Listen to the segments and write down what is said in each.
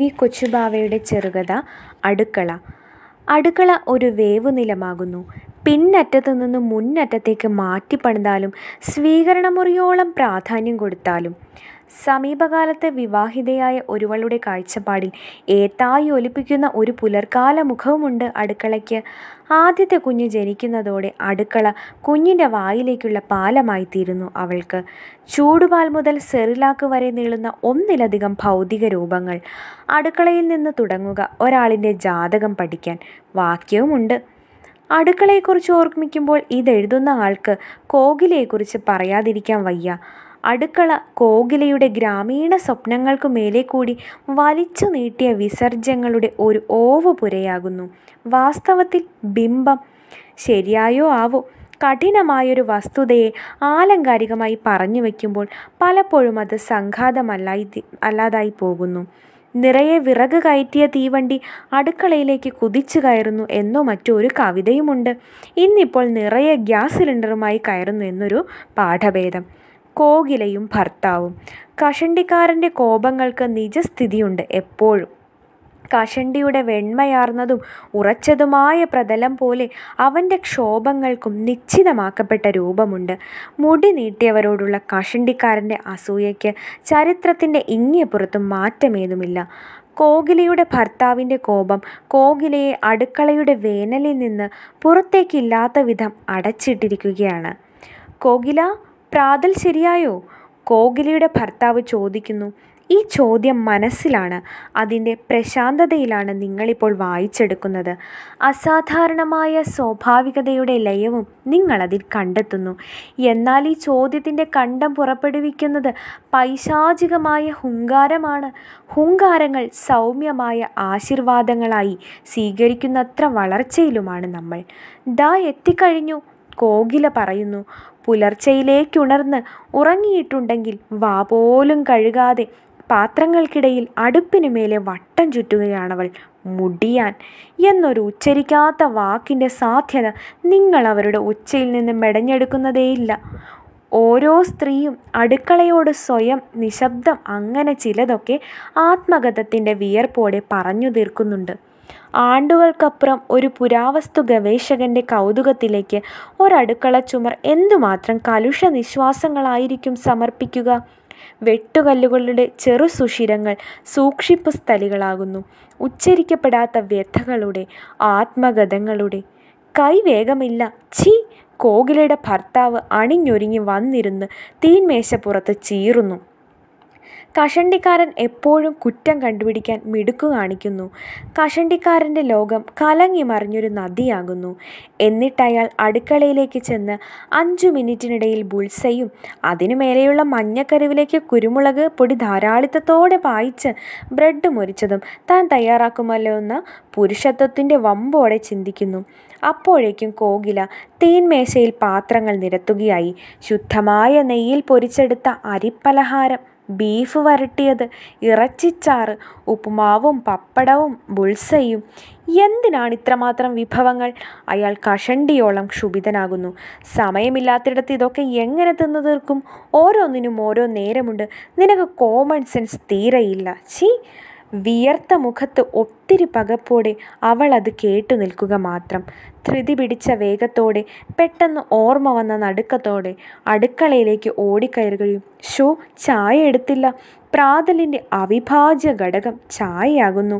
V കൊച്ചുബാവയുടെ ചെറുകഥ അടുക്കള അടുക്കള ഒരു വേവ് നിലമാകുന്നു പിന്നറ്റത്തു നിന്ന് മുന്നറ്റത്തേക്ക് മാറ്റിപ്പണിതാലും സ്വീകരണമുറിയോളം പ്രാധാന്യം കൊടുത്താലും. സമീപകാലത്ത് വിവാഹിതയായ ഒരുവളുടെ കാഴ്ചപ്പാടിൽ ഏത്തായി ഒലിപ്പിക്കുന്ന ഒരു പുലർക്കാല മുഖവുമുണ്ട് അടുക്കളയ്ക്ക്. ആദ്യത്തെ കുഞ്ഞ് ജനിക്കുന്നതോടെ അടുക്കള കുഞ്ഞിന്റെ വായിലേക്കുള്ള പാലമായിത്തീരുന്നു അവൾക്ക്. ചൂടുപാൽ മുതൽ സെറിലാക്ക് വരെ നീളുന്ന ഒന്നിലധികം ഭൗതിക രൂപങ്ങൾ അടുക്കളയിൽ നിന്ന് തുടങ്ങുക ഒരാളിന്റെ ജാതകം പഠിക്കാൻ. വാക്യവുമുണ്ട്. അടുക്കളയെക്കുറിച്ച് ഓർമ്മിക്കുമ്പോൾ ഇതെഴുതുന്ന ആൾക്ക് കോകിലയെക്കുറിച്ച് പറയാതിരിക്കാൻ വയ്യ. അടുക്കള കോകിലയുടെ ഗ്രാമീണ സ്വപ്നങ്ങൾക്കു മേലെക്കൂടി വലിച്ചു നീട്ടിയ വിസർജ്യങ്ങളുടെ ഒരു ഓവുപുരയാകുന്നു. വാസ്തവത്തിൽ ബിംബം. ശരിയായോ ആവോ, കഠിനമായൊരു വസ്തുതയെ ആലങ്കാരികമായി പറഞ്ഞു പറഞ്ഞുവയ്ക്കുമ്പോൾ പലപ്പോഴും അത് സംഘാതമല്ലാതായിപ്പോകുന്നു. നിറയെ വിറക് കയറ്റിയ തീവണ്ടി അടുക്കളയിലേക്ക് കുതിച്ചുകയറുന്നു എന്നോ മറ്റൊരു കവിതയുമുണ്ട്. ഇന്നിപ്പോൾ നിറയെ ഗ്യാസ് സിലിണ്ടറുമായി കയറുന്നു എന്നൊരു പാഠഭേദം. കോകിലയും ഭർത്താവും. കഷണ്ടിക്കാരന്റെ കോപങ്ങൾക്ക് നിജസ്ഥിതിയുണ്ട് എപ്പോഴും. കഷണ്ടിയുടെ വെണ്മയാർന്നതും ഉറച്ചതുമായ പ്രതലം പോലെ അവന്റെ ക്ഷോഭങ്ങൾക്കും നിശ്ചിതമാക്കപ്പെട്ട രൂപമുണ്ട്. മുടി നീട്ടിയവരോടുള്ള കഷണ്ടിക്കാരന്റെ അസൂയയ്ക്ക് ചരിത്രത്തിന്റെ ഇങ്ങേപ്പുറത്തും മാറ്റമേതുമില്ല. കോകിലയുടെ ഭർത്താവിന്റെ കോപം കോകിലയെ അടുക്കളയുടെ വേനലിൽ നിന്ന് പുറത്തേക്കില്ലാത്തവിധം അടച്ചിട്ടിരിക്കുകയാണ്. "കോകിലാ, പ്രാതൽ ശരിയായോ? " കോകിലയുടെ ഭർത്താവ് ചോദിക്കുന്നു. ഈ ചോദ്യം മനസ്സിലാണ്, അതിന്റെ പ്രശാന്തതയിലാണ് നിങ്ങളിപ്പോൾ വായിച്ചെടുക്കുന്നത്. അസാധാരണമായ സ്വാഭാവികതയുടെ ലയവും നിങ്ങളതിൽ കണ്ടെത്തുന്നു. എന്നാൽ ഈ ചോദ്യത്തിന്റെ കണ്ടം പുറപ്പെടുവിക്കുന്നത് പൈശാചികമായ ഹുങ്കാരമാണ്. ഹുങ്കാരങ്ങൾ സൗമ്യമായ ആശീർവാദങ്ങളായി സ്വീകരിക്കുന്നത്ര വളർച്ചയിലുമാണ് നമ്മൾ. "ദാ എത്തിക്കഴിഞ്ഞു" കോകില പറയുന്നു. പുലർച്ചയിലേക്കുണർന്ന് ഉറങ്ങിയിട്ടുണ്ടെങ്കിൽ വാ പോലും കഴുകാതെ പാത്രങ്ങൾക്കിടയിൽ അടുപ്പിനു മേലെ വട്ടം ചുറ്റുകയാണവൾ. "മുടിയാൻ" എന്നൊരു ഉച്ചരിക്കാത്ത വാക്കിന്റെ സാധ്യത നിങ്ങൾ അവരുടെ ഉച്ചയിൽ നിന്ന് മെടഞ്ഞെടുക്കുന്നതേയില്ല. ഓരോ സ്ത്രീയും അടുക്കളയോട് സ്വയം നിശബ്ദം അങ്ങനെ ചിലതൊക്കെ ആത്മഗതത്തിന്റെ വിയർപ്പോടെ പറഞ്ഞുതീർക്കുന്നുണ്ട്. ആണ്ടുകൾക്കപ്പുറം ഒരു പുരാവസ്തു ഗവേഷകന്റെ കൗതുകത്തിലേക്ക് ഒരടുക്കള ചുമർ എന്തുമാത്രം കലുഷ നിശ്വാസങ്ങളായിരിക്കും സമർപ്പിക്കുക. വെട്ടുകല്ലുകളുടെ സൂക്ഷിപ്പ് സ്ഥലികളാകുന്നു ഉച്ചരിക്കപ്പെടാത്ത വ്യഥകളുടെ, ആത്മഗതങ്ങളുടെ. "കൈവേഗമില്ല, ഛീ" കോകിലയുടെ ഭർത്താവ് അണിഞ്ഞൊരുങ്ങി വന്നിരുന്ന് തീന്മേശപ്പുറത്ത് ചീറുന്നു. കഷണ്ടിക്കാരൻ എപ്പോഴും കുറ്റം കണ്ടുപിടിക്കാൻ മിടുക്കു കാണിക്കുന്നു കഷണ്ടിക്കാരന്റെ ലോകം കലങ്ങി മറിഞ്ഞൊരു നദിയാകുന്നു. എന്നിട്ടയാൾ അടുക്കളയിലേക്ക് ചെന്ന് അഞ്ചു മിനിറ്റിനിടയിൽ ബുൾസയും അതിനു മേലെയുള്ള മഞ്ഞക്കരുവിലേക്ക് കുരുമുളക് പൊടി ധാരാളിത്തത്തോടെ പായിച്ച് ബ്രെഡ് മുറിച്ചതും താൻ തയ്യാറാക്കുമല്ലോ എന്ന് പുരുഷത്വത്തിന്റെ വമ്പോടെ ചിന്തിക്കുന്നു. അപ്പോഴേക്കും കോകില തീൻമേശയിൽ പാത്രങ്ങൾ നിരത്തുകയായി. ശുദ്ധമായ നെയ്യിൽ പൊരിച്ചെടുത്ത അരിപ്പലഹാരം, ബീഫ് വരട്ടിയത്, ഇറച്ചിച്ചാറ്, ഉപ്പുമാവും പപ്പടവും ബുൾസയും എന്തിനാണ് ഇത്രമാത്രം വിഭവങ്ങൾ? അയാൾ കഷണ്ടിയോളം ക്ഷുഭിതനാകുന്നു. സമയമില്ലാത്തിടത്ത് ഇതൊക്കെ എങ്ങനെ തിന്നു തീർക്കും ഓരോന്നിനും ഓരോ നേരമുണ്ട്. നിനക്ക് കോമൺ സെൻസ് തീരെയില്ല. ഛീ വിയർത്ത മുഖത്ത് ഒത്തിരി പകപ്പോടെ കേട്ടു നിൽക്കുക മാത്രം. ധൃതി പിടിച്ച വേഗത്തോടെ, പെട്ടെന്ന് ഓർമ്മ വന്ന നടുക്കത്തോടെ അടുക്കളയിലേക്ക് ഓടിക്കയറുകയും ഷോ ചായ എടുത്തില്ല" പ്രാതലിന്റെ അവിഭാജ്യ ഘടകം ചായയാകുന്നു.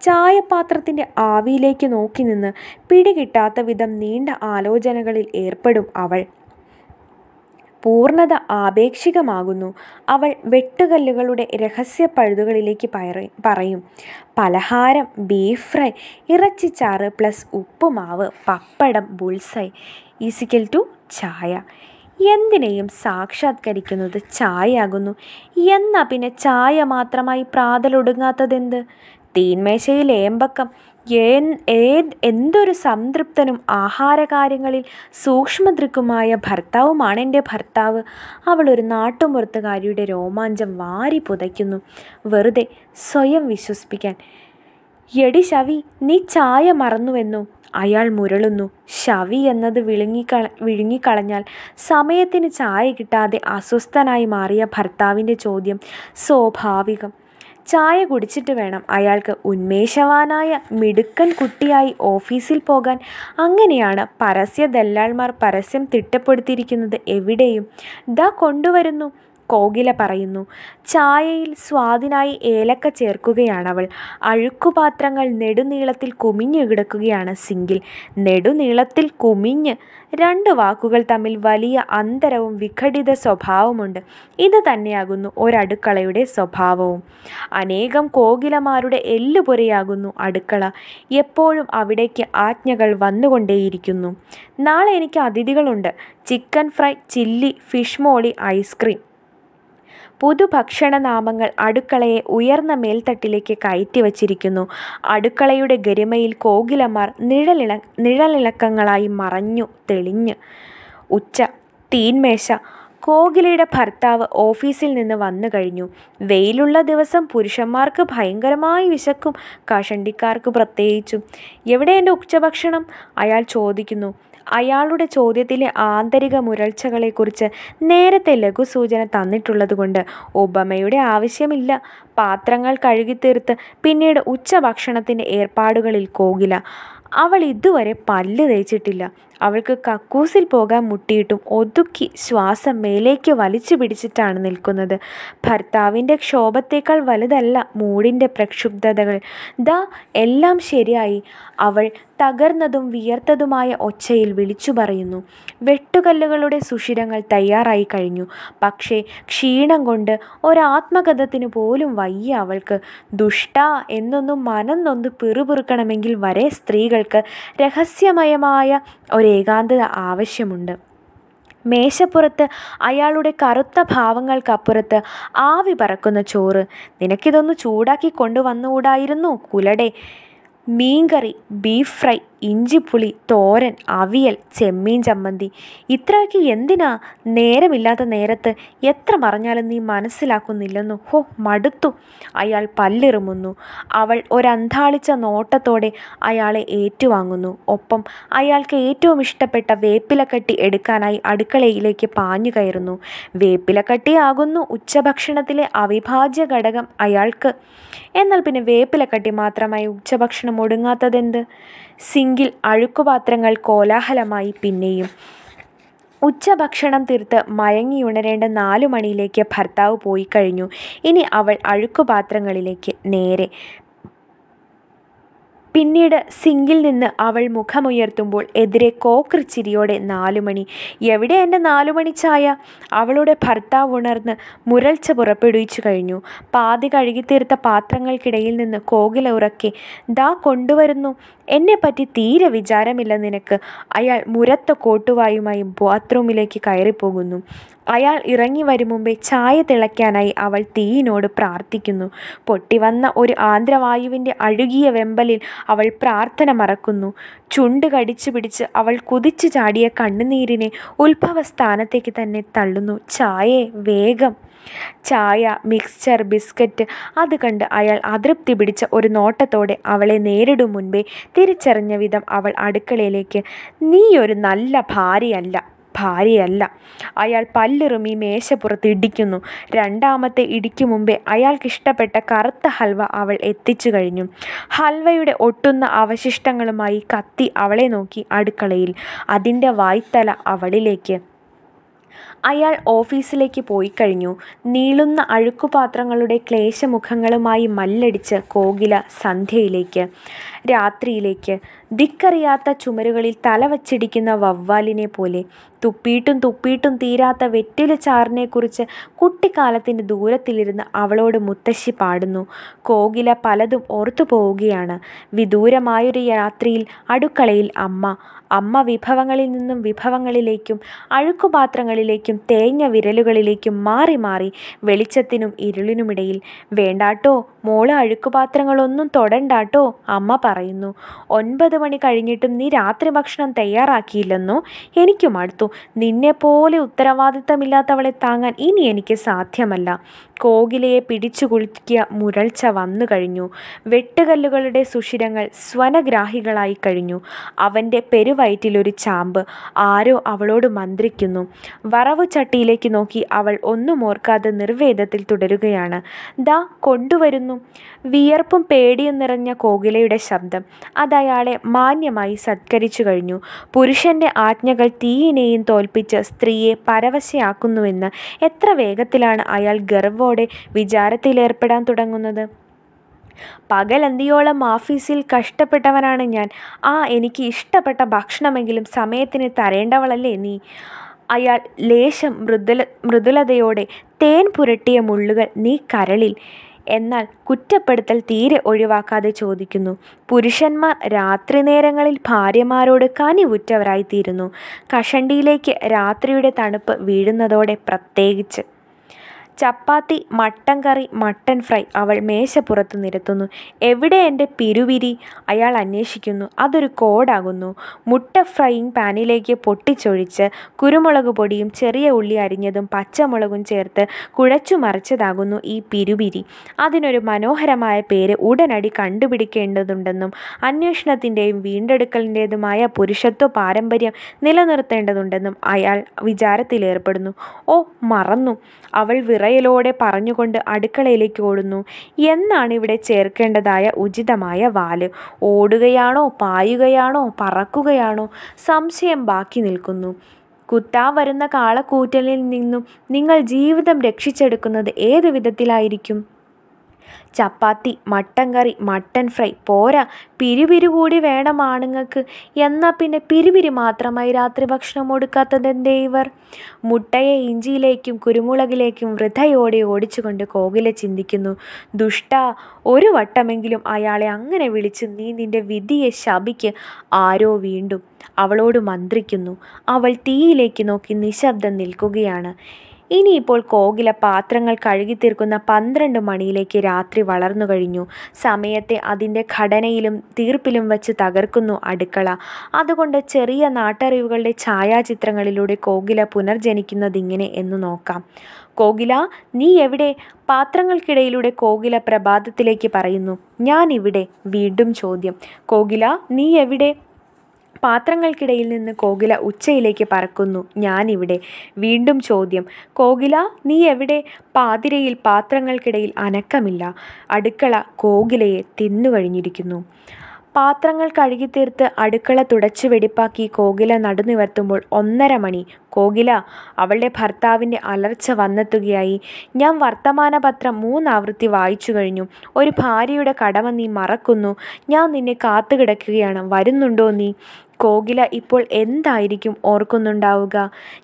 ചായപാത്രത്തിന്റെ ആവിയിലേക്ക് നോക്കി നിന്ന് പിടികിട്ടാത്ത വിധം നീണ്ട ആലോചനകളിൽ ഏർപ്പെടും അവൾ. പൂർണത ആപേക്ഷികമാകുന്നു. അവൾ വെട്ടുകല്ലുകളുടെ രഹസ്യ പഴുതുകളിലേക്ക് പറയും. പലഹാരം, ബീഫ് ഫ്രൈ, ഇറച്ചിച്ചാറ് പ്ലസ് ഉപ്പുമാവ്, പപ്പടം, ബുൾസൈ ഈസിക്കൽ ടു ചായ. എന്തിനേയും സാക്ഷാത്കരിക്കുന്നത് ചായയാകുന്നു. എന്നാ പിന്നെ ചായ മാത്രമായി പ്രാതലൊടുങ്ങാത്തതെന്ത്? തീന്മേശയിൽ ഏമ്പക്കം. എന്തൊരു സംതൃപ്തനും ആഹാരകാര്യങ്ങളിൽ സൂക്ഷ്മദൃക്കുമായ ഭർത്താവുമാണ് എന്റെ ഭർത്താവ്. അവൾ ഒരു നാട്ടുമുറത്തുകാരിയുടെ രോമാഞ്ചം വാരിപ്പുതയ്ക്കുന്നു, വെറുതെ സ്വയം വിശ്വസിപ്പിക്കാൻ. എടി ശവി, നീ ചായ മറന്നുവെന്നു " അയാൾ മുരളുന്നു. ശവി എന്നത് വിഴുങ്ങിക്കളഞ്ഞാൽ സമയത്തിന് ചായ കിട്ടാതെ അസ്വസ്ഥനായി മാറിയ ഭർത്താവിന്റെ ചോദ്യം സ്വാഭാവികം. ചായ കുടിച്ചിട്ട് വേണം അയാൾക്ക് ഉന്മേഷവാനായ മിടുക്കൻ കുട്ടിയായി ഓഫീസിൽ പോകാൻ. അങ്ങനെയാണ് പരസ്യ ദല്ലാൾമാർ പരസ്യം തിട്ടപ്പെടുത്തിയിരിക്കുന്നത് എവിടെയും. ദ കൊണ്ടുവരുന്നു. കോകില പറയുന്നു. ചായയിൽ സ്വാദിനായി ഏലക്ക ചേർക്കുകയാണവൾ. അഴുക്കുപാത്രങ്ങൾ നെടുനീളത്തിൽ കുമിഞ്ഞു കിടക്കുകയാണ് സിങ്കിൽ. നെടുനീളത്തിൽ കുമിഞ്ഞ്. രണ്ട് വാക്കുകൾ തമ്മിൽ വലിയ അന്തരവും വിഘടിത സ്വഭാവമുണ്ട്. ഇത് തന്നെയാകുന്നു ഒരടുക്കളയുടെ സ്വഭാവവും. അനേകം കോകിലമാരുടെ എല്ലുപൊരയാകുന്നു അടുക്കള. എപ്പോഴും അവിടേക്ക് ആജ്ഞകൾ വന്നുകൊണ്ടേയിരിക്കുന്നു. നാളെ എനിക്ക് അതിഥികളുണ്ട്. Chicken fry chilli fish molee ice cream. പുതുഭക്ഷണ നാമങ്ങൾ അടുക്കളയെ ഉയർന്ന മേൽത്തട്ടിലേക്ക് കയറ്റി വച്ചിരിക്കുന്നു അടുക്കളയുടെ ഗരിമയിൽ കോകിലമാർ നിഴലിള നിഴലിളക്കങ്ങളായി മറഞ്ഞു തെളിഞ്ഞ്. ഉച്ച തീന്മേശ കോകിലയുടെ ഭർത്താവ് ഓഫീസിൽ നിന്ന് വന്നു കഴിഞ്ഞു. വെയിലുള്ള ദിവസം പുരുഷന്മാർക്ക് ഭയങ്കരമായി വിശക്കും. കഷണ്ടിക്കാർക്ക് പ്രത്യേകിച്ചും. എവിടെ എന്റെ ഉച്ചഭക്ഷണം? അയാൾ ചോദിക്കുന്നു. അയാളുടെ ചോദ്യത്തിലെ ആന്തരിക മുരൾച്ചകളെക്കുറിച്ച് നേരത്തെ ലഘുസൂചന തന്നിട്ടുള്ളതുകൊണ്ട് ഒബമയുടെ ആവശ്യമില്ല. പാത്രങ്ങൾ കഴുകിത്തീർത്ത് പിന്നീട് ഉച്ചഭക്ഷണത്തിന്റെ ഏർപ്പാടുകളിൽ കോകില. അവൾ ഇതുവരെ പല്ല് തേച്ചിട്ടില്ല. അവൾക്ക് കക്കൂസിൽ പോകാൻ മുട്ടിയിട്ടും ഒതുക്കി ശ്വാസം മേലേക്ക് വലിച്ചു പിടിച്ചിട്ടാണ് നിൽക്കുന്നത്. ഭർത്താവിന്റെ ക്ഷോഭത്തേക്കാൾ വലുതല്ല മൂടിന്റെ പ്രക്ഷുബ്ധതകൾ. ദാ എല്ലാം ശരിയായി. അവൾ തകർന്നതും വിയർത്തതുമായ ഒച്ചയിൽ വിളിച്ചു പറയുന്നു. വെട്ടുകല്ലുകളുടെ സുഷിരങ്ങൾ തയ്യാറായി കഴിഞ്ഞു. പക്ഷേ ക്ഷീണം കൊണ്ട് ഒരാത്മകഥത്തിന് പോലും വയ്യ അവൾക്ക്. ദുഷ്ട എന്നൊന്നും മനം നൊന്ന് പിറുപിറുക്കണമെങ്കിൽ വരെ സ്ത്രീകൾക്ക് രഹസ്യമയമായ ഒരേകാന്തത ആവശ്യമുണ്ട്. മേശപ്പുറത്ത് അയാളുടെ കറുത്ത ഭാവങ്ങൾക്കപ്പുറത്ത് ആവി പറക്കുന്ന ചോറ്. നിനക്കിതൊന്ന് ചൂടാക്കി കൊണ്ടുവന്നുകൂടായിരുന്നോ കുലടെ. മീൻകറി ബീഫ് ഫ്രൈ ഇഞ്ചിപ്പുളി തോരൻ അവിയൽ ചെമ്മീൻ ചമ്മന്തി. ഇത്രയൊക്കെ എന്തിനാ നേരമില്ലാത്ത നേരത്ത് എത്ര പറഞ്ഞാലും നീ മനസ്സിലാക്കുന്നില്ലെന്നു? ഹോ മടുത്തു. അയാൾ പല്ലിറുമുന്നു. അവൾ ഒരന്താളിച്ച നോട്ടത്തോടെ അയാളെ ഏറ്റുവാങ്ങുന്നു. ഒപ്പം അയാൾക്ക് ഏറ്റവും ഇഷ്ടപ്പെട്ട വേപ്പിലക്കട്ടി എടുക്കാനായി അടുക്കളയിലേക്ക് പാഞ്ഞു കയറുന്നു. വേപ്പിലക്കട്ടിയാകുന്നു ഉച്ചഭക്ഷണത്തിലെ അവിഭാജ്യ ഘടകം അയാൾക്ക്. എന്നാൽ പിന്നെ വേപ്പിലക്കട്ടി മാത്രമായി ഉച്ചഭക്ഷണം ഒടുങ്ങാത്തതെന്ത്? സിങ്കിൽ അഴുക്കുപാത്രങ്ങൾ കോലാഹലമായി പിന്നെയും. ഉച്ചഭക്ഷണം തീർത്ത് മയങ്ങിയുണരേണ്ട നാലു മണിയിലേക്ക് ഭർത്താവ് പോയി കഴിഞ്ഞു. ഇനി അവൾ അഴുക്കുപാത്രങ്ങളിലേക്ക് നേരെ പിന്നീട് സിങ്കിൽ നിന്ന് അവൾ മുഖമുയർത്തുമ്പോൾ എതിരെ കോക്രി ചിരിയോടെ നാലുമണി. എവിടെ എന്റെ നാലുമണി ചായ? അവളുടെ ഭർത്താവ് ഉണർന്ന് മുരൾച്ച പുറപ്പെടുവിച്ചു കഴിഞ്ഞു. പാതി കഴുകിത്തീർത്ത പാത്രങ്ങൾക്കിടയിൽ നിന്ന് കോകില ഉറക്കെ ദാ കൊണ്ടുവരുന്നു. എന്നെപ്പറ്റി തീരെ വിചാരമില്ല നിനക്ക് അയാൾ മുരത്ത കോട്ടുവായുമായി ബാത്റൂമിലേക്ക് കയറിപ്പോകുന്നു. അയാൾ ഇറങ്ങി വരും മുമ്പേ ചായ തിളയ്ക്കാനായി അവൾ തീയിനോട് പ്രാർത്ഥിക്കുന്നു. പൊട്ടിവന്ന ഒരു ആന്ധ്രവായുവിന്റെ അഴുകിയ വെമ്പലിൽ അവൾ പ്രാർത്ഥന മറക്കുന്നു. ചുണ്ട് കടിച്ചു പിടിച്ച് അവൾ കുതിച്ചു ചാടിയ കണ്ണുനീരിനെ ഉത്ഭവസ്ഥാനത്തേക്ക് തന്നെ തള്ളുന്നു. ചായേ വേഗം. ചായ മിക്സ്ചർ ബിസ്ക്കറ്റ് അത് കണ്ട് അയാൾ അതൃപ്തി പിടിച്ച ഒരു നോട്ടത്തോടെ അവളെ നേരിടും മുൻപേ തിരിച്ചറിഞ്ഞ വിധം അവൾ അടുക്കളയിലേക്ക് നീയൊരു നല്ല ഭാര്യയല്ല. ഭാര്യയല്ല. അയാൾ പല്ലിറുമി മേശപ്പുറത്ത് ഇടിക്കുന്നു. രണ്ടാമത്തെ ഇടിക്കു മുമ്പേ അയാൾക്കിഷ്ടപ്പെട്ട കറുത്ത ഹൽവ അവൾ എത്തിച്ചു കഴിഞ്ഞു. ഹൽവയുടെ ഒട്ടുന്ന അവശിഷ്ടങ്ങളുമായി കത്തി അവളെ നോക്കി അടുക്കളയിൽ. അതിന്റെ വായ്ത്തല അവളിലേക്ക്. അയാൾ ഓഫീസിലേക്ക് പോയി കഴിഞ്ഞു. നീളുന്ന അഴുക്കുപാത്രങ്ങളുടെ ക്ലേശമുഖങ്ങളുമായി മല്ലടിച്ച് കോകില സന്ധ്യയിലേക്ക് രാത്രിയിലേക്ക്. ദിക്കറിയാത്ത ചുമരുകളിൽ തലവച്ചിടിക്കുന്ന വവ്വാലിനെ പോലെ തുപ്പിയിട്ടും തുപ്പിയിട്ടും തീരാത്ത വെറ്റില ചാറിനെക്കുറിച്ച് കുട്ടിക്കാലത്തിന് ദൂരത്തിലിരുന്ന് അവളോട് മുത്തശ്ശി പാടുന്നു. കോകില പലതും ഓർത്തു പോവുകയാണ്. വിദൂരമായൊരു രാത്രിയിൽ അടുക്കളയിൽ അമ്മ അമ്മ വിഭവങ്ങളിൽ നിന്നും വിഭവങ്ങളിലേക്കും അഴുക്കുപാത്രങ്ങളിലേക്കും തേഞ്ഞ വിരലുകളിലേക്കും മാറി മാറി വെളിച്ചത്തിനും ഇരുളിനുമിടയിൽ വേണ്ടാട്ടോ മോൾ അഴുക്കുപാത്രങ്ങളൊന്നും തൊടണ്ടാട്ടോ അമ്മ പറയുന്നു. ഒൻപത് മണി കഴിഞ്ഞിട്ടും നീ രാത്രി ഭക്ഷണം തയ്യാറാക്കിയില്ലെന്നോ? എനിക്ക് അടുത്തു. നിന്നെപ്പോലെ ഉത്തരവാദിത്തമില്ലാത്തവളെ താങ്ങാൻ ഇനി എനിക്ക് സാധ്യമല്ല. കോകിലയെ പിടിച്ചു കുളിക്കിയ മുരൾച്ച വന്നു കഴിഞ്ഞു. വെട്ടുകല്ലുകളുടെ സുഷിരങ്ങൾ സ്വനഗ്രാഹികളായി കഴിഞ്ഞു. അവന്റെ പെരുവയറ്റിലൊരു ചാമ്പ്. ആരോ അവളോട് മന്ത്രിക്കുന്നു. വറവ് ചട്ടിയിലേക്ക് നോക്കി അവൾ ഒന്നും ഓർക്കാതെ നിർവേദത്തിൽ തുടരുകയാണ്. ദാ കൊണ്ടുവരുന്നു. വിയർപ്പും പേടിയും നിറഞ്ഞ കോകിലയുടെ ശബ്ദം. അതയാളെ മാന്യമായി സത്കരിച്ചു കഴിഞ്ഞു. പുരുഷന്റെ ആജ്ഞകൾ തീയിനെയും തോൽപ്പിച്ച് സ്ത്രീയെ പരവശയാക്കുന്നുവെന്ന് എത്ര വേഗത്തിലാണ് അയാൾ ഗർവോടെ വിചാരത്തിലേർപ്പെടാൻ തുടങ്ങുന്നത്? പകലന്തിയോളം ഓഫീസിൽ കഷ്ടപ്പെട്ടവനാണ് ഞാൻ. ആ എനിക്ക് ഇഷ്ടപ്പെട്ട ഭക്ഷണമെങ്കിലും സമയത്തിന് തരേണ്ടവളല്ലേ നീ? അയാൾ ലേശം മൃദുല മൃദുലതയോടെ തേൻ പുരട്ടിയ മുള്ളുകൾ നീ കരളിൽ. എന്നാൽ കുറ്റപ്പെടുത്തൽ തീരെ ഒഴിവാക്കാതെ ചോദിക്കുന്നു. പുരുഷന്മാർ രാത്രി നേരങ്ങളിൽ ഭാര്യമാരോട് കനിവുറ്റവരായിത്തീരുന്നു. കഷണ്ടിയിലേക്ക് രാത്രിയുടെ തണുപ്പ് വീഴുന്നതോടെ പ്രത്യേകിച്ച്. Chapati mutton curry mutton fry അവൾ മേശപ്പുറത്ത് നിരത്തുന്നു. എവിടെ എന്റെ പിരുവിരി? അയാൾ അന്വേഷിക്കുന്നു. അതൊരു കോഡാകുന്നു മുട്ട ഫ്രൈയിങ് പാനിലേക്ക് പൊട്ടിച്ചൊഴിച്ച് കുരുമുളക് പൊടിയും ചെറിയ ഉള്ളി അരിഞ്ഞതും പച്ചമുളകും ചേർത്ത് കുഴച്ചു മറിച്ചതാകുന്നു ഈ പിരുവിരി. അതിനൊരു മനോഹരമായ പേര് ഉടനടി കണ്ടുപിടിക്കേണ്ടതുണ്ടെന്നും അന്വേഷണത്തിന്റെയും വീണ്ടെടുക്കലിന്റെതുമായ പുരുഷത്വ പാരമ്പര്യം നിലനിർത്തേണ്ടതുണ്ടെന്നും അയാൾ വിചാരത്തിലേർപ്പെടുന്നു. ഓ മറന്നു. അവൾ വിറയലോടെ പറഞ്ഞുകൊണ്ട് അടുക്കളയിലേക്ക് ഓടുന്നു. എന്നാണ് ഇവിടെ ചേർക്കേണ്ടതായ ഉചിതമായ വാൽ. ഓടുകയാണോ പായുകയാണോ പറക്കുകയാണോ? സംശയം ബാക്കി നിൽക്കുന്നു. കുത്താ വരുന്ന കാളക്കൂറ്റലിൽ നിന്നും നിങ്ങൾ ജീവിതം രക്ഷിച്ചെടുക്കുന്നത് ഏത് വിധത്തിലായിരിക്കും? Chapati mutton curry mutton fry. പോരാ പിരിപിരി കൂടി വേണം ആണുങ്ങൾക്ക്. എന്നാൽ പിന്നെ പിരിപിരി മാത്രമായി രാത്രി ഭക്ഷണം കൊടുക്കാത്തതെന്തേ ഇവർ? മുട്ടയെ ഇഞ്ചിയിലേക്കും കുരുമുളകിലേക്കും വൃഥയോടെ ഓടിച്ചുകൊണ്ട് കോകില ചിന്തിക്കുന്നു. ദുഷ്ട ഒരു വട്ടമെങ്കിലും അയാളെ അങ്ങനെ വിളിച്ച് നീ നിന്റെ വിധിയെ ശപിക്ക്. ആരോ വീണ്ടും അവളോട് മന്ത്രിക്കുന്നു. അവൾ തീയിലേക്ക് നോക്കി നിശബ്ദം നിൽക്കുകയാണ്. ഇനിയിപ്പോൾ കോകില പാത്രങ്ങൾ കഴുകി തീർക്കുന്ന പന്ത്രണ്ട് മണിയിലേക്ക് രാത്രി വളർന്നു കഴിഞ്ഞു. സമയത്തെ അതിന്റെ ഘടനയിലും തീർപ്പിലും വച്ച് തകർക്കുന്നു അടുക്കള. അതുകൊണ്ട് ചെറിയ നാട്ടറിവുകളുടെ ഛായാചിത്രങ്ങളിലൂടെ കോകില പുനർജനിക്കുന്നതിങ്ങനെ എന്ന് നോക്കാം. കോകില നീ എവിടെ? പാത്രങ്ങൾക്കിടയിലൂടെ കോകില പ്രഭാതത്തിലേക്ക് പറയുന്നു. ഞാൻ ഇവിടെ വീണ്ടും ചോദ്യം. കോകില നീ എവിടെ? പാത്രങ്ങൾക്കിടയിൽ നിന്ന് കോകില ഉച്ചയിലേക്ക് പറക്കുന്നു ഞാനിവിടെ. വീണ്ടും ചോദ്യം. കോകില നീ എവിടെ? പാതിരയിൽ പാത്രങ്ങൾക്കിടയിൽ അനക്കമില്ല. അടുക്കള കോകിലയെ തിന്നുകഴിഞ്ഞിരിക്കുന്നു. പാത്രങ്ങൾ കഴുകിത്തീർത്ത് അടുക്കള തുടച്ചു വെടിപ്പാക്കി കോകില നടുനിവർത്തുമ്പോൾ ഒന്നര മണി. കോകില അവളുടെ ഭർത്താവിന്റെ അലർച്ച വന്നെത്തുകയായി. ഞാൻ വർത്തമാനപത്രം മൂന്നാവൃത്തി വായിച്ചു കഴിഞ്ഞു. ഒരു ഭാര്യയുടെ കടമ നീ മറക്കുന്നു. ഞാൻ നിന്നെ കാത്തുകിടക്കുകയാണ്. വരുന്നുണ്ടോ നീ? കോകില ഇപ്പോൾ എന്തായിരിക്കും ഓർക്കുന്നുണ്ടാവുക?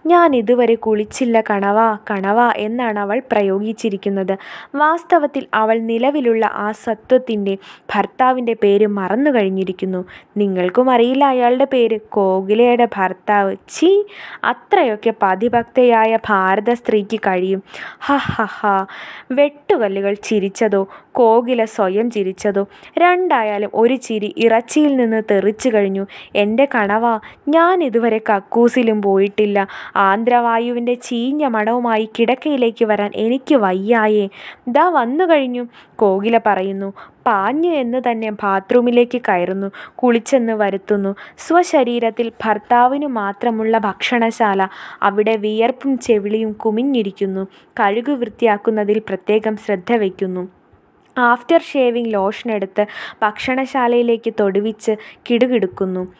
ഞാൻ ഇതുവരെ കുളിച്ചില്ല കണവ കണവ എന്നാണ് അവൾ പ്രയോഗിച്ചിരിക്കുന്നത്. വാസ്തവത്തിൽ അവൾ നിലവിലുള്ള ആ സത്വത്തിന്റെ ഭർത്താവിന്റെ പേര് മറന്നു കഴിഞ്ഞിരിക്കുന്നു. നിങ്ങൾക്കും അറിയില്ല അയാളുടെ പേര്. കോകിലയുടെ ഭർത്താവ്. ചീ അത്രയൊക്കെ പതിഭക്തയായ ഭാരത സ്ത്രീക്ക് കഴിയും. ഹ ഹ ഹ. വെട്ടുകല്ലുകൾ ചിരിച്ചതോ കോകില സ്വയം ചിരിച്ചതു? രണ്ടായാലും ഒരു ചിരി ഇറച്ചിയിൽ നിന്ന് തെറിച്ചു കഴിഞ്ഞു. എന്റെ കണവ ഞാൻ ഇതുവരെ കക്കൂസിലും പോയിട്ടില്ല. ആന്ധ്രവായുവിന്റെ ചീഞ്ഞ മണവുമായി കിടക്കയിലേക്ക് വരാൻ എനിക്ക് വയ്യായേ. ദാ വന്നു കഴിഞ്ഞു കോകില പറയുന്നു. പാഞ്ഞു എന്ന് തന്നെ ബാത്റൂമിലേക്ക് കയറുന്നു കുളിച്ചെന്ന് വരുത്തുന്നു. സ്വശരീരത്തിൽ ഭർത്താവിനു മാത്രമുള്ള ഭക്ഷണശാല. അവിടെ വിയർപ്പും ചെവിളിയും കുമിഞ്ഞിരിക്കുന്നു. കഴുകു വൃത്തിയാക്കുന്നതിൽ പ്രത്യേകം ശ്രദ്ധ വയ്ക്കുന്നു ആഫ്റ്റർ ഷേവിംഗ് ലോഷൻ എടുത്ത് ഭക്ഷണശാലയിലേക്ക് തൊടുവിച്ച് കിടുകിടുക്കുന്നു.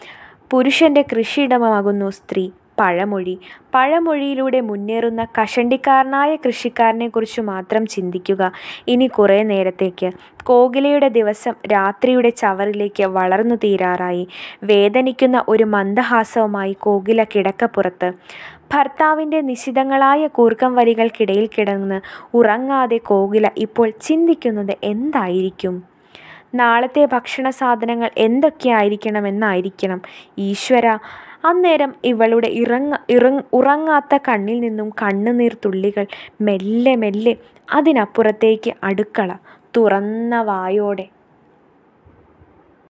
പുരുഷന്റെ കൃഷിയിടമാകുന്നു സ്ത്രീ. പഴമൊഴി. പഴമൊഴിയിലൂടെ മുന്നേറുന്ന കഷണ്ടിക്കാരനായ കൃഷിക്കാരനെക്കുറിച്ച് മാത്രം ചിന്തിക്കുക. ഇനി കുറേ നേരത്തേക്ക്. കോകിലയുടെ ദിവസം രാത്രിയുടെ ചവറിലേക്ക് വളർന്നു തീരാറായി. വേദനിക്കുന്ന ഒരു മന്ദഹാസവുമായി കോകില കിടക്കപ്പുറത്ത്. ഭർത്താവിന്റെ നിശിതങ്ങളായ കൂർക്കം വരികൾക്കിടയിൽ കിടന്ന് ഉറങ്ങാതെ കോകില ഇപ്പോൾ ചിന്തിക്കുന്നത് എന്തായിരിക്കും? നാളത്തെ ഭക്ഷണ സാധനങ്ങൾ എന്തൊക്കെയായിരിക്കണമെന്നായിരിക്കണം. ഈശ്വര അന്നേരം ഇവളുടെ ഇറങ്ങ ഇറങ് ഉറങ്ങാത്ത കണ്ണിൽ നിന്നും കണ്ണുനീർ തുള്ളികൾ മെല്ലെ മെല്ലെ അതിനപ്പുറത്തേക്ക് അടുക്കള തുറന്ന വായോടെ